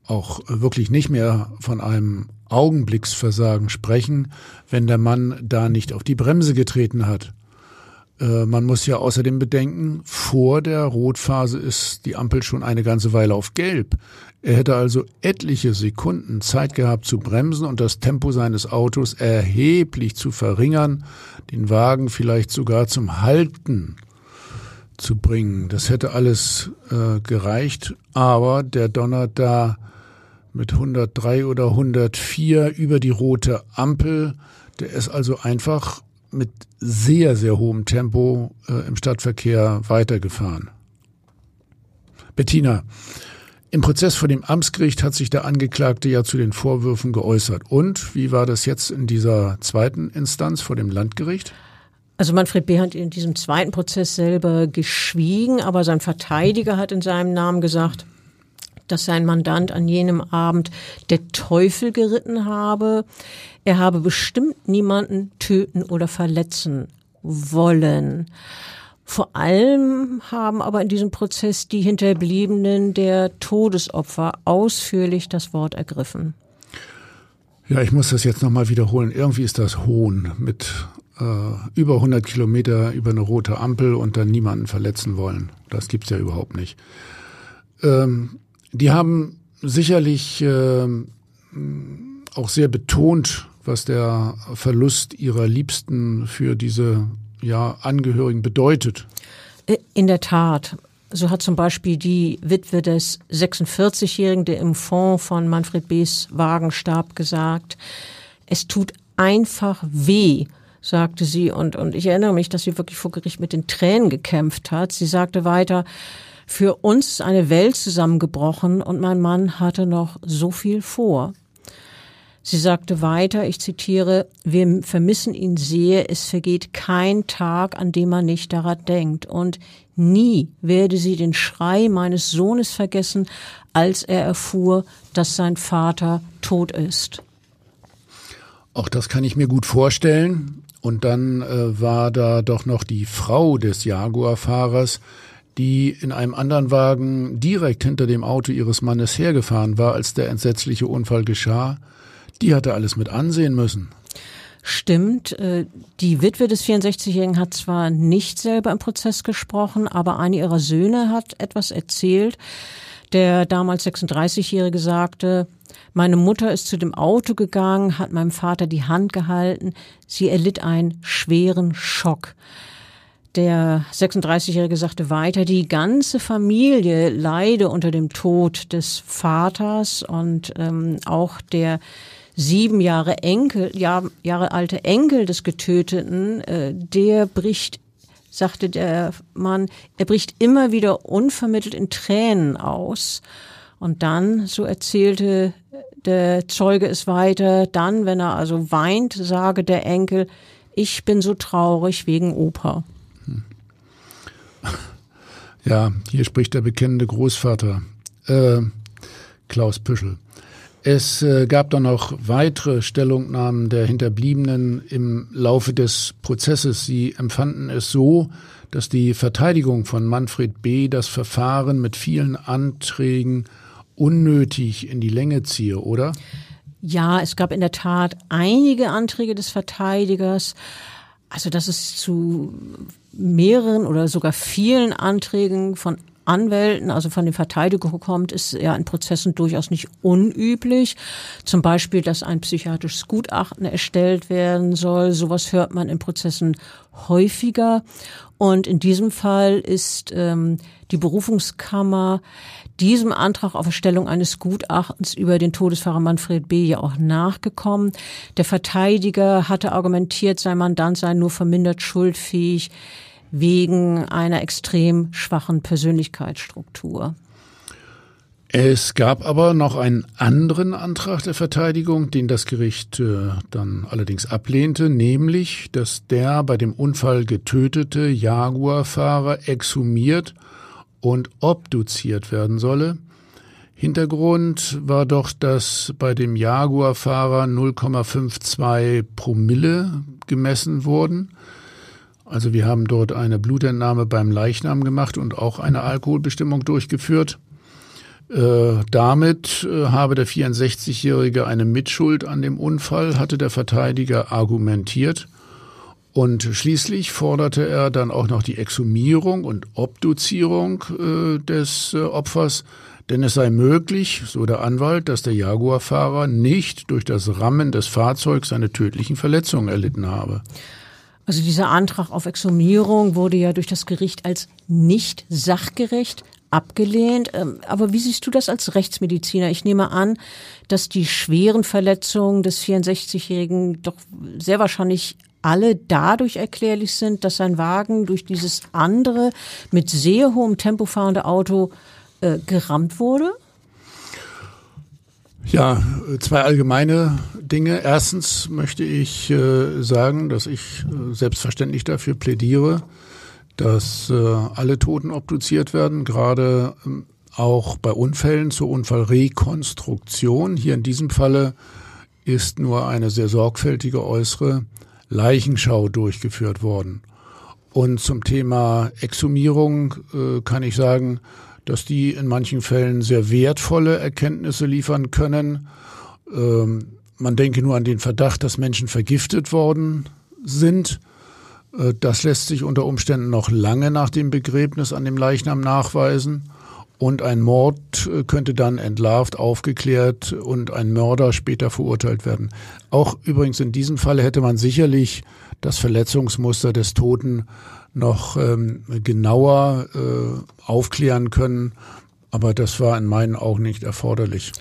S3: auch wirklich nicht mehr von einem Augenblicksversagen sprechen, wenn der Mann da nicht auf die Bremse getreten hat. Äh, man muss ja außerdem bedenken, vor der Rotphase ist die Ampel schon eine ganze Weile auf Gelb. Er hätte also etliche Sekunden Zeit gehabt zu bremsen und das Tempo seines Autos erheblich zu verringern, den Wagen vielleicht sogar zum Halten zu bringen. Das hätte alles äh, gereicht, aber der donnert da mit 103 oder 104 über die rote Ampel. Der ist also einfach mit sehr, sehr hohem Tempo äh, im Stadtverkehr weitergefahren. Bettina, im Prozess vor dem Amtsgericht hat sich der Angeklagte ja zu den Vorwürfen geäußert. Und wie war das jetzt in dieser zweiten Instanz vor dem Landgericht?
S2: Also Manfred B. hat in diesem zweiten Prozess selber geschwiegen, aber sein Verteidiger hat in seinem Namen gesagt, dass sein Mandant an jenem Abend der Teufel geritten habe. Er habe bestimmt niemanden töten oder verletzen wollen. Vor allem haben aber in diesem Prozess die Hinterbliebenen der Todesopfer ausführlich das Wort ergriffen.
S3: Ja, ich muss das jetzt nochmal wiederholen. Irgendwie ist das Hohn mit äh, über 100 Kilometer über eine rote Ampel und dann niemanden verletzen wollen. Das gibt's ja überhaupt nicht. Ähm, die haben sicherlich äh, auch sehr betont, was der Verlust ihrer Liebsten für diese ja, Angehörigen bedeutet.
S2: Äh, in der Tat. So hat zum Beispiel die Witwe des 46-Jährigen, der im Fond von Manfred B.'s Wagen starb, gesagt, es tut einfach weh, sagte sie. Und, und ich erinnere mich, dass sie wirklich vor Gericht mit den Tränen gekämpft hat. Sie sagte weiter, für uns ist eine Welt zusammengebrochen und mein Mann hatte noch so viel vor. Sie sagte weiter, ich zitiere, wir vermissen ihn sehr, es vergeht kein Tag, an dem man nicht daran denkt. Und nie werde sie den Schrei meines Sohnes vergessen, als er erfuhr, dass sein Vater tot ist.
S3: Auch das kann ich mir gut vorstellen. Und dann äh, war da doch noch die Frau des Jaguar-Fahrers, die in einem anderen Wagen direkt hinter dem Auto ihres Mannes hergefahren war, als der entsetzliche Unfall geschah. Die hatte alles mit ansehen müssen.
S2: Stimmt. Äh, die Witwe des 64-Jährigen hat zwar nicht selber im Prozess gesprochen, aber eine ihrer Söhne hat etwas erzählt. Der damals 36-Jährige sagte, meine Mutter ist zu dem Auto gegangen, hat meinem Vater die Hand gehalten. Sie erlitt einen schweren Schock. Der 36-Jährige sagte weiter, die ganze Familie leide unter dem Tod des Vaters und ähm, auch der sieben Jahre Enkel, Jahr, Jahre alte Enkel des Getöteten, äh, der bricht, sagte der Mann, er bricht immer wieder unvermittelt in Tränen aus. Und dann, so erzählte der Zeuge es weiter, dann, wenn er also weint, sage der Enkel, ich bin so traurig wegen Opa.
S3: Ja, hier spricht der bekennende Großvater. Äh, Klaus Püschel. Es äh, gab dann noch weitere Stellungnahmen der Hinterbliebenen im Laufe des Prozesses. Sie empfanden es so, dass die Verteidigung von Manfred B. das Verfahren mit vielen Anträgen unnötig in die Länge ziehe, oder?
S2: Ja, es gab in der Tat einige Anträge des Verteidigers. Also, dass es zu mehreren oder sogar vielen Anträgen von Anwälten, also von den Verteidigungen kommt, ist ja in Prozessen durchaus nicht unüblich. Zum Beispiel, dass ein psychiatrisches Gutachten erstellt werden soll. Sowas hört man in Prozessen häufiger. Und in diesem Fall ist ähm, die Berufungskammer diesem Antrag auf Erstellung eines Gutachtens über den Todesfahrer Manfred B. ja auch nachgekommen. Der Verteidiger hatte argumentiert, sein Mandant sei nur vermindert schuldfähig wegen einer extrem schwachen Persönlichkeitsstruktur.
S3: Es gab aber noch einen anderen Antrag der Verteidigung, den das Gericht äh, dann allerdings ablehnte, nämlich, dass der bei dem Unfall getötete Jaguar-Fahrer exhumiert und obduziert werden solle. Hintergrund war doch, dass bei dem Jaguar-Fahrer 0,52 Promille gemessen wurden. Also wir haben dort eine Blutentnahme beim Leichnam gemacht und auch eine Alkoholbestimmung durchgeführt. Äh, damit äh, habe der 64-Jährige eine Mitschuld an dem Unfall, hatte der Verteidiger argumentiert. Und schließlich forderte er dann auch noch die Exhumierung und Obduzierung äh, des äh, Opfers, denn es sei möglich, so der Anwalt, dass der Jaguar-Fahrer nicht durch das Rammen des Fahrzeugs seine tödlichen Verletzungen erlitten habe.
S2: Also dieser Antrag auf Exhumierung wurde ja durch das Gericht als nicht sachgerecht abgelehnt. Ähm, aber wie siehst du das als Rechtsmediziner? Ich nehme an, dass die schweren Verletzungen des 64-Jährigen doch sehr wahrscheinlich alle dadurch erklärlich sind, dass sein Wagen durch dieses andere mit sehr hohem Tempo fahrende Auto äh, gerammt wurde?
S3: Ja, zwei allgemeine Dinge. Erstens möchte ich äh, sagen, dass ich äh, selbstverständlich dafür plädiere, dass äh, alle Toten obduziert werden, gerade ähm, auch bei Unfällen zur Unfallrekonstruktion. Hier in diesem Falle ist nur eine sehr sorgfältige äußere Leichenschau durchgeführt worden. Und zum Thema Exhumierung äh, kann ich sagen, dass die in manchen Fällen sehr wertvolle Erkenntnisse liefern können. Ähm, man denke nur an den Verdacht, dass Menschen vergiftet worden sind. Äh, das lässt sich unter Umständen noch lange nach dem Begräbnis an dem Leichnam nachweisen. Und ein Mord äh, könnte dann entlarvt, aufgeklärt und ein Mörder später verurteilt werden. Auch übrigens in diesem Fall hätte man sicherlich das Verletzungsmuster des Toten noch ähm, genauer äh, aufklären können, aber das war in meinen Augen nicht erforderlich.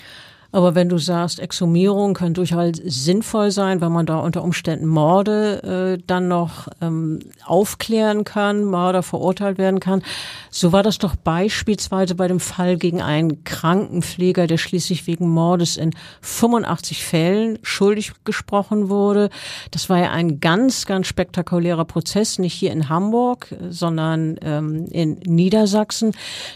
S2: Aber wenn du sagst, Exhumierung kann durchaus sinnvoll sein, weil man da unter Umständen Morde äh, dann noch ähm, aufklären kann, Mörder verurteilt werden kann. So war das doch beispielsweise bei dem Fall gegen einen Krankenpfleger, der schließlich wegen Mordes in 85 Fällen schuldig gesprochen wurde. Das war ja ein ganz, ganz spektakulärer Prozess, nicht hier in Hamburg, sondern ähm, in Niedersachsen.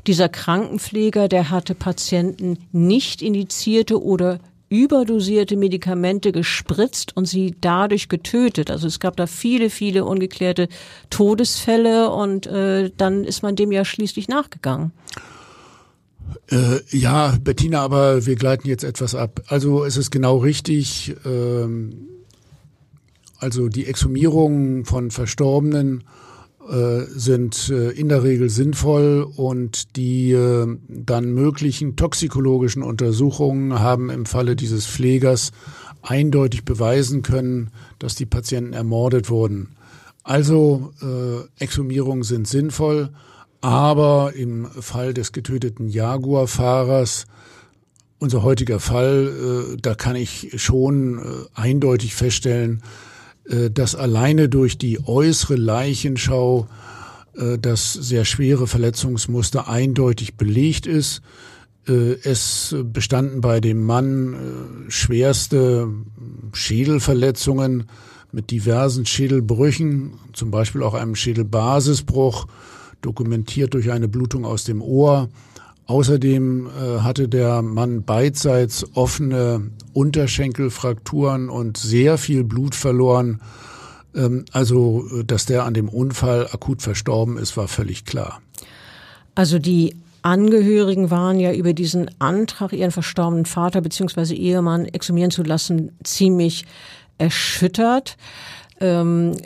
S2: Dieser Krankenpfleger, der hatte Patienten nicht indiziert, dosierte oder überdosierte Medikamente gespritzt und sie dadurch getötet. Also es gab da viele, viele ungeklärte Todesfälle und äh, dann ist man dem ja schließlich nachgegangen.
S3: Äh, ja, Bettina, aber wir gleiten jetzt etwas ab. Also es ist genau richtig. Ähm, also die Exhumierung von Verstorbenen äh, sind äh, in der Regel sinnvoll und die äh, dann möglichen toxikologischen Untersuchungen haben im Falle dieses Pflegers eindeutig beweisen können, dass die Patienten ermordet wurden. Also äh, Exhumierungen sind sinnvoll, aber im Fall des getöteten Jaguar-Fahrers, unser heutiger Fall, äh, da kann ich schon äh, eindeutig feststellen, dass alleine durch die äußere Leichenschau äh, das sehr schwere Verletzungsmuster eindeutig belegt ist. Äh, es bestanden bei dem Mann schwerste Schädelverletzungen mit diversen Schädelbrüchen, zum Beispiel auch einem Schädelbasisbruch, dokumentiert durch eine Blutung aus dem Ohr, Außerdem äh, hatte der Mann beidseits offene Unterschenkelfrakturen und sehr viel Blut verloren. Ähm, also, dass der an dem Unfall akut verstorben ist, war völlig klar.
S2: Also die Angehörigen waren ja über diesen Antrag, ihren verstorbenen Vater bzw. Ehemann exhumieren zu lassen, ziemlich erschüttert. Ähm,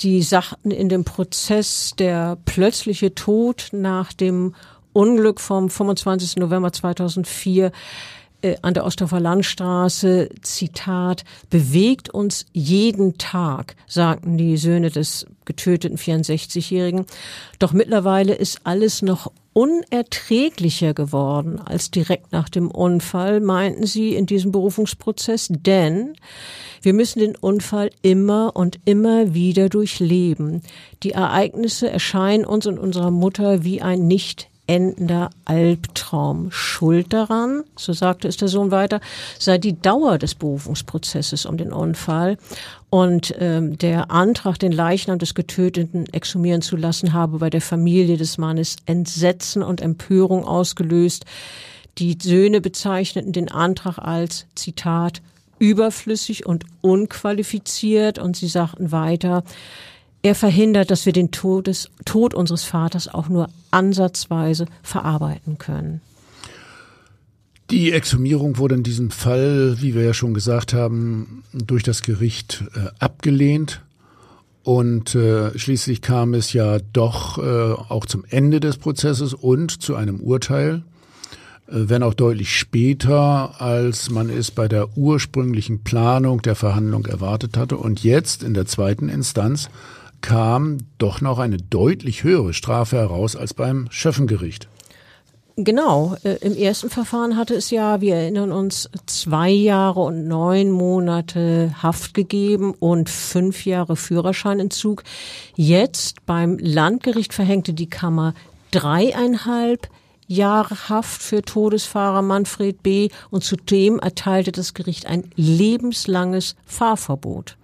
S2: die sagten in dem Prozess der plötzliche Tod nach dem Unglück vom 25. November 2004 äh, an der Ostdorfer Landstraße, Zitat, bewegt uns jeden Tag, sagten die Söhne des getöteten 64-Jährigen. Doch mittlerweile ist alles noch unerträglicher geworden als direkt nach dem Unfall, meinten sie in diesem Berufungsprozess, denn wir müssen den Unfall immer und immer wieder durchleben. Die Ereignisse erscheinen uns und unserer Mutter wie ein nicht endender Albtraum. Schuld daran, so sagte es der Sohn weiter, sei die Dauer des Berufungsprozesses um den Unfall. Und ähm, der Antrag, den Leichnam des Getöteten exhumieren zu lassen, habe bei der Familie des Mannes Entsetzen und Empörung ausgelöst. Die Söhne bezeichneten den Antrag als, Zitat, überflüssig und unqualifiziert und sie sagten weiter, er verhindert, dass wir den Todes, Tod unseres Vaters auch nur ansatzweise verarbeiten können.
S3: Die Exhumierung wurde in diesem Fall, wie wir ja schon gesagt haben, durch das Gericht äh, abgelehnt. Und äh, schließlich kam es ja doch äh, auch zum Ende des Prozesses und zu einem Urteil, äh, wenn auch deutlich später, als man es bei der ursprünglichen Planung der Verhandlung erwartet hatte. Und jetzt in der zweiten Instanz kam doch noch eine deutlich höhere Strafe heraus als beim Schöffengericht.
S2: Genau. Äh, Im ersten Verfahren hatte es ja, wir erinnern uns, zwei Jahre und neun Monate Haft gegeben und fünf Jahre Führerscheinentzug. Jetzt beim Landgericht verhängte die Kammer dreieinhalb Jahre Haft für Todesfahrer Manfred B. und zudem erteilte das Gericht ein lebenslanges Fahrverbot.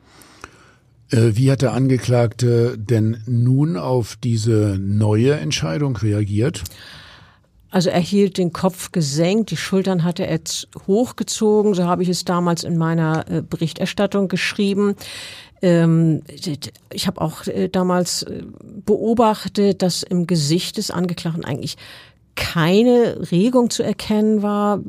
S3: Äh, wie hat der Angeklagte denn nun auf diese neue Entscheidung reagiert?
S2: Also er hielt den Kopf gesenkt, die Schultern hatte er hochgezogen, so habe ich es damals in meiner äh, Berichterstattung geschrieben. Ähm, ich habe auch äh, damals beobachtet, dass im Gesicht des Angeklagten eigentlich keine Regung zu erkennen war,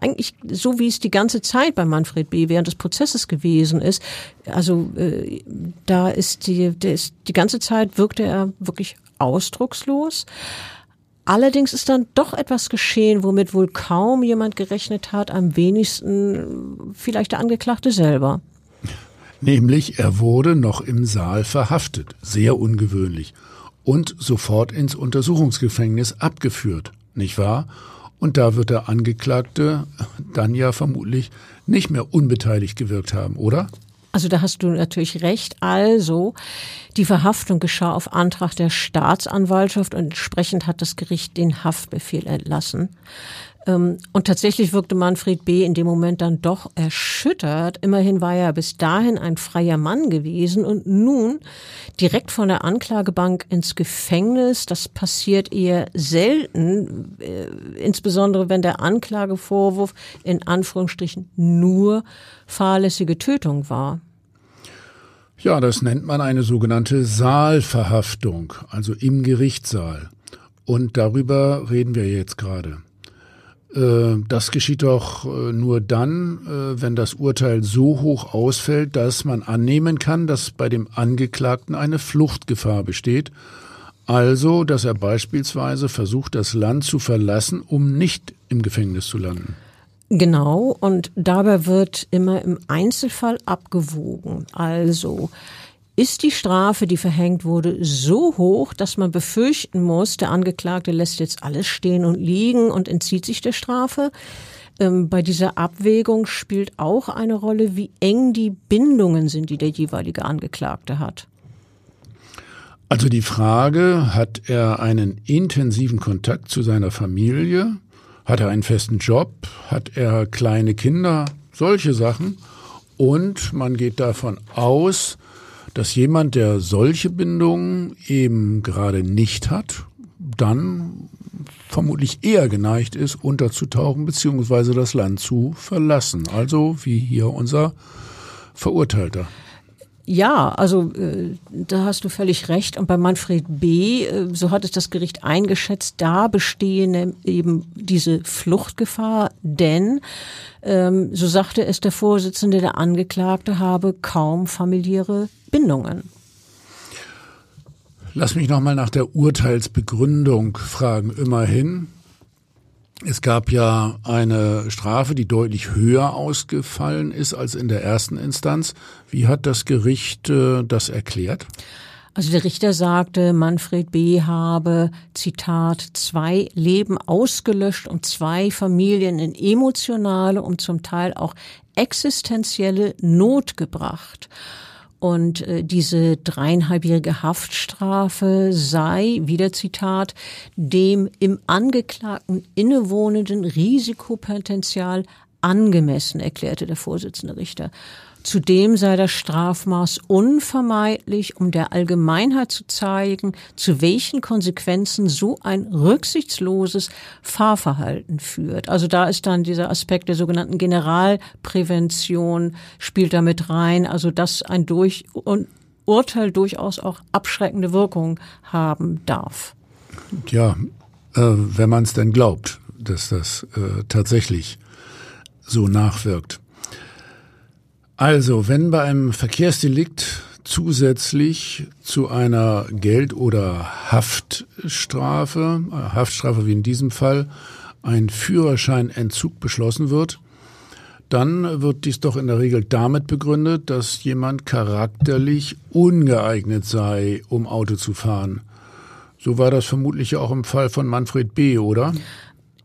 S2: eigentlich so wie es die ganze Zeit bei Manfred B. während des Prozesses gewesen ist. Also äh, da ist die, der ist, die ganze Zeit wirkte er wirklich ausdruckslos. Allerdings ist dann doch etwas geschehen, womit wohl kaum jemand gerechnet hat, am wenigsten vielleicht der Angeklagte selber.
S3: Nämlich, er wurde noch im Saal verhaftet. Sehr ungewöhnlich und sofort ins Untersuchungsgefängnis abgeführt, nicht wahr? Und da wird der Angeklagte dann ja vermutlich nicht mehr unbeteiligt gewirkt haben, oder?
S2: Also da hast du natürlich recht. Also die Verhaftung geschah auf Antrag der Staatsanwaltschaft und entsprechend hat das Gericht den Haftbefehl erlassen. Ähm, und tatsächlich wirkte Manfred B. in dem Moment dann doch erschüttert. Immerhin war er bis dahin ein freier Mann gewesen und nun direkt von der Anklagebank ins Gefängnis. Das passiert eher selten, äh, insbesondere wenn der Anklagevorwurf in Anführungsstrichen nur fahrlässige Tötung war.
S3: Ja, das nennt man eine sogenannte Saalverhaftung, also im Gerichtssaal. Und darüber reden wir jetzt gerade. Äh, das geschieht doch äh, nur dann, äh, wenn das Urteil so hoch ausfällt, dass man annehmen kann, dass bei dem Angeklagten eine Fluchtgefahr besteht. Also, dass er beispielsweise versucht, das Land zu verlassen, um nicht im Gefängnis zu landen.
S2: Genau, und dabei wird immer im Einzelfall abgewogen. Also, ist die Strafe, die verhängt wurde, so hoch, dass man befürchten muss, der Angeklagte lässt jetzt alles stehen und liegen und entzieht sich der Strafe? Ähm, bei dieser Abwägung spielt auch eine Rolle, wie eng die Bindungen sind, die der jeweilige Angeklagte hat.
S3: Also die Frage, hat er einen intensiven Kontakt zu seiner Familie? Hat er einen festen Job? Hat er kleine Kinder? Solche Sachen. Und man geht davon aus, dass jemand, der solche Bindungen eben gerade nicht hat, dann vermutlich eher geneigt ist, unterzutauchen bzw. das Land zu verlassen. Also wie hier unser Verurteilter.
S2: Ja, also äh, da hast du völlig recht. Und bei Manfred B., äh, so hat es das Gericht eingeschätzt, da bestehe eben diese Fluchtgefahr, denn, ähm, so sagte es der Vorsitzende, der Angeklagte habe kaum familiäre Bindungen.
S3: Lass mich nochmal nach der Urteilsbegründung fragen. Immerhin, es gab ja eine Strafe, die deutlich höher ausgefallen ist als in der ersten Instanz. Wie hat das Gericht äh, das erklärt?
S2: Also der Richter sagte, Manfred B. habe, Zitat, zwei Leben ausgelöscht und zwei Familien in emotionale und zum Teil auch existenzielle Not gebracht. Und äh, diese dreieinhalbjährige Haftstrafe sei, wieder Zitat, dem im Angeklagten innewohnenden Risikopotenzial angemessen, erklärte der Vorsitzende Richter. Zudem sei das Strafmaß unvermeidlich, um der Allgemeinheit zu zeigen, zu welchen Konsequenzen so ein rücksichtsloses Fahrverhalten führt. Also da ist dann dieser Aspekt der sogenannten Generalprävention spielt damit rein, also dass ein durch und Urteil durchaus auch abschreckende Wirkung haben darf.
S3: Ja, äh, wenn man es denn glaubt, dass das äh, tatsächlich so nachwirkt. Also, wenn bei einem Verkehrsdelikt zusätzlich zu einer Geld- oder Haftstrafe, äh, Haftstrafe wie in diesem Fall, ein Führerscheinentzug beschlossen wird, dann wird dies doch in der Regel damit begründet, dass jemand charakterlich ungeeignet sei, um Auto zu fahren. So war das vermutlich auch im Fall von Manfred B., oder?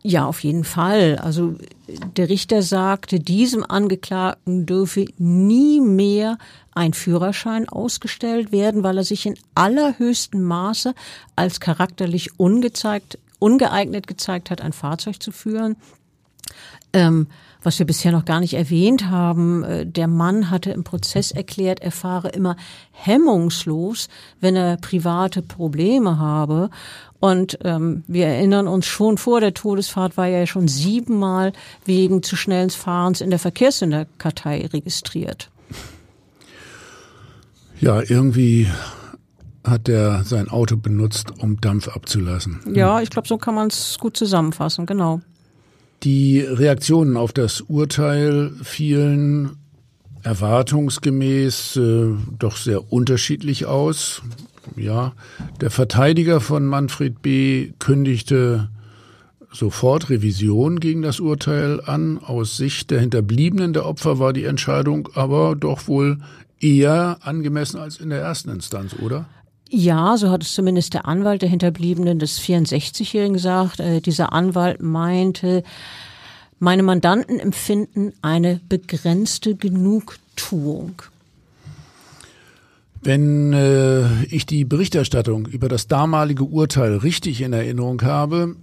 S2: Ja, auf jeden Fall. Also der Richter sagte, diesem Angeklagten dürfe nie mehr ein Führerschein ausgestellt werden, weil er sich in allerhöchstem Maße als charakterlich ungezeigt, ungeeignet gezeigt hat, ein Fahrzeug zu führen. Ähm, was wir bisher noch gar nicht erwähnt haben, äh, der Mann hatte im Prozess erklärt, er fahre immer hemmungslos, wenn er private Probleme habe. Und ähm, wir erinnern uns schon vor der Todesfahrt war er ja schon siebenmal wegen zu schnellen Fahrens in der Verkehrshinterkartei registriert.
S3: Ja, irgendwie hat er sein Auto benutzt, um Dampf abzulassen.
S2: Ja, ich glaube, so kann man es gut zusammenfassen, genau.
S3: Die Reaktionen auf das Urteil fielen erwartungsgemäß äh, doch sehr unterschiedlich aus. Ja, der Verteidiger von Manfred B. kündigte sofort Revision gegen das Urteil an. Aus Sicht der Hinterbliebenen der Opfer war die Entscheidung aber doch wohl eher angemessen als in der ersten Instanz, oder?
S2: Ja, so hat es zumindest der Anwalt der Hinterbliebenen des 64-Jährigen gesagt. Äh, dieser Anwalt meinte, meine Mandanten empfinden eine begrenzte Genugtuung.
S3: Wenn äh, ich die Berichterstattung über das damalige Urteil richtig in Erinnerung habe,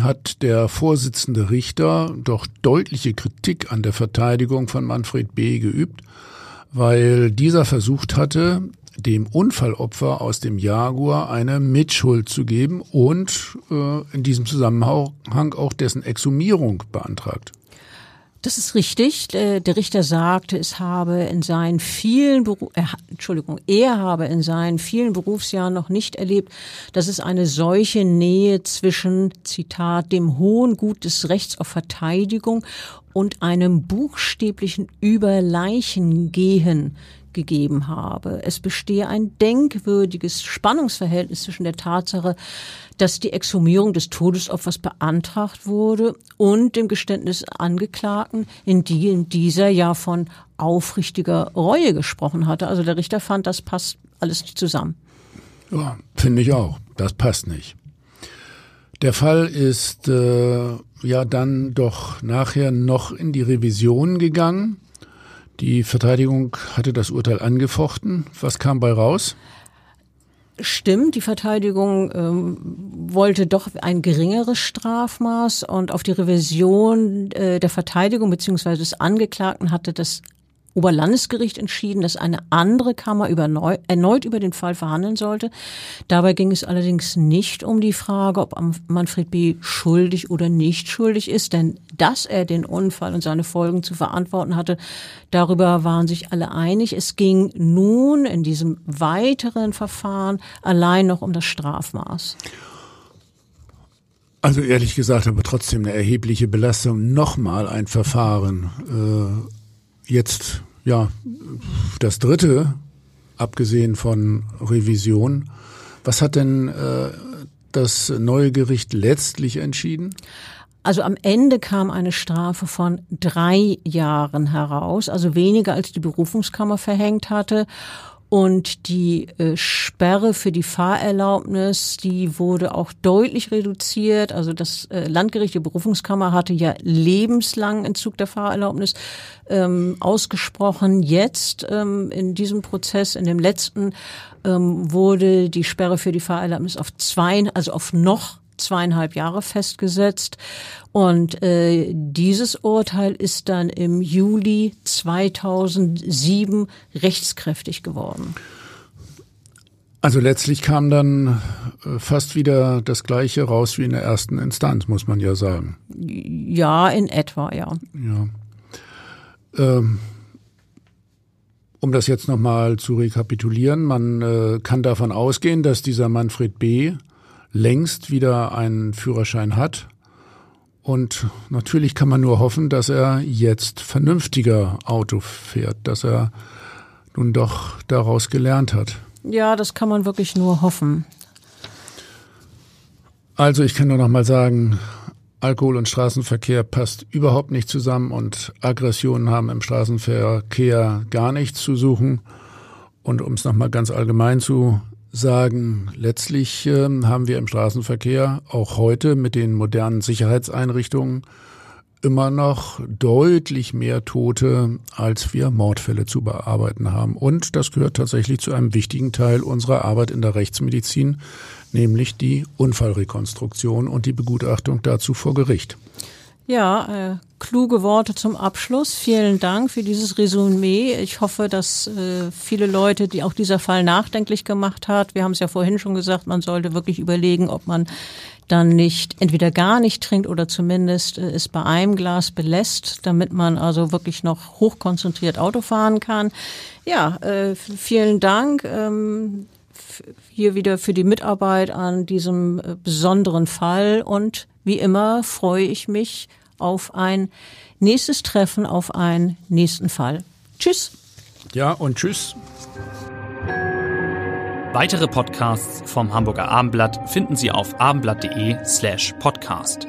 S3: hat der Vorsitzende Richter doch deutliche Kritik an der Verteidigung von Manfred B. geübt, weil dieser versucht hatte, dem Unfallopfer aus dem Jaguar eine Mitschuld zu geben und äh, in diesem Zusammenhang auch dessen Exhumierung beantragt.
S2: Das ist richtig. Der Richter sagte, es habe in seinen vielen Beru er, Entschuldigung, er habe in seinen vielen Berufsjahren noch nicht erlebt, dass es eine solche Nähe zwischen, Zitat, dem hohen Gut des Rechts auf Verteidigung und einem buchstäblichen Überleichengehen gegeben habe. Es bestehe ein denkwürdiges Spannungsverhältnis zwischen der Tatsache, dass die Exhumierung des Todesopfers beantragt wurde und dem Geständnis Angeklagten, in dem dieser ja von aufrichtiger Reue gesprochen hatte. Also der Richter fand, das passt alles nicht zusammen.
S3: Ja, finde ich auch. Das passt nicht. Der Fall ist äh, ja dann doch nachher noch in die Revision gegangen. Die Verteidigung hatte das Urteil angefochten. Was kam bei raus?
S2: Stimmt, die Verteidigung ähm, wollte doch ein geringeres Strafmaß und auf die Revision äh, der Verteidigung beziehungsweise des Angeklagten hatte das Oberlandesgericht entschieden, dass eine andere Kammer über neu, erneut über den Fall verhandeln sollte. Dabei ging es allerdings nicht um die Frage, ob Manfred B. schuldig oder nicht schuldig ist, denn dass er den Unfall und seine Folgen zu verantworten hatte, darüber waren sich alle einig. Es ging nun in diesem weiteren Verfahren allein noch um das Strafmaß.
S3: Also ehrlich gesagt, aber trotzdem eine erhebliche Belastung, nochmal ein Verfahren. Äh jetzt ja das dritte, abgesehen von Revision. Was hat denn äh, das neue Gericht letztlich entschieden?
S2: Also am Ende kam eine Strafe von drei Jahren heraus, also weniger als die Berufungskammer verhängt hatte. Und die äh, Sperre für die Fahrerlaubnis, die wurde auch deutlich reduziert. Also das äh, Landgericht, die Berufungskammer hatte ja lebenslang Entzug der Fahrerlaubnis ähm, ausgesprochen. Jetzt ähm, in diesem Prozess, in dem letzten, ähm, wurde die Sperre für die Fahrerlaubnis auf zwei, also auf noch zweieinhalb Jahre festgesetzt. Und äh, dieses Urteil ist dann im Juli 2007 rechtskräftig geworden.
S3: Also letztlich kam dann äh, fast wieder das Gleiche raus wie in der ersten Instanz, muss man ja sagen.
S2: Ja, in etwa, ja.
S3: Ja. Ähm, um das jetzt nochmal zu rekapitulieren, man äh, kann davon ausgehen, dass dieser Manfred B längst wieder einen Führerschein hat. Und natürlich kann man nur hoffen, dass er jetzt vernünftiger Auto fährt, dass er nun doch daraus gelernt hat.
S2: Ja, das kann man wirklich nur hoffen.
S3: Also ich kann nur noch mal sagen, Alkohol und Straßenverkehr passt überhaupt nicht zusammen und Aggressionen haben im Straßenverkehr gar nichts zu suchen. Und um es noch mal ganz allgemein zu sagen, letztlich äh, haben wir im Straßenverkehr auch heute mit den modernen Sicherheitseinrichtungen immer noch deutlich mehr Tote, als wir Mordfälle zu bearbeiten haben. Und das gehört tatsächlich zu einem wichtigen Teil unserer Arbeit in der Rechtsmedizin, nämlich die Unfallrekonstruktion und die Begutachtung dazu vor Gericht.
S2: Ja, äh, kluge Worte zum Abschluss. Vielen Dank für dieses Resümee. Ich hoffe, dass äh, viele Leute, die auch dieser Fall nachdenklich gemacht hat, wir haben es ja vorhin schon gesagt, man sollte wirklich überlegen, ob man dann nicht entweder gar nicht trinkt oder zumindest äh, es bei einem Glas belässt, damit man also wirklich noch hochkonzentriert Auto fahren kann. Ja, äh, vielen Dank. Ähm, hier wieder für die Mitarbeit an diesem äh, besonderen Fall und wie immer freue ich mich auf ein nächstes Treffen, auf einen nächsten Fall. Tschüss.
S3: Ja, und tschüss.
S1: Weitere Podcasts vom Hamburger Abendblatt finden Sie auf abendblatt.de slash podcast.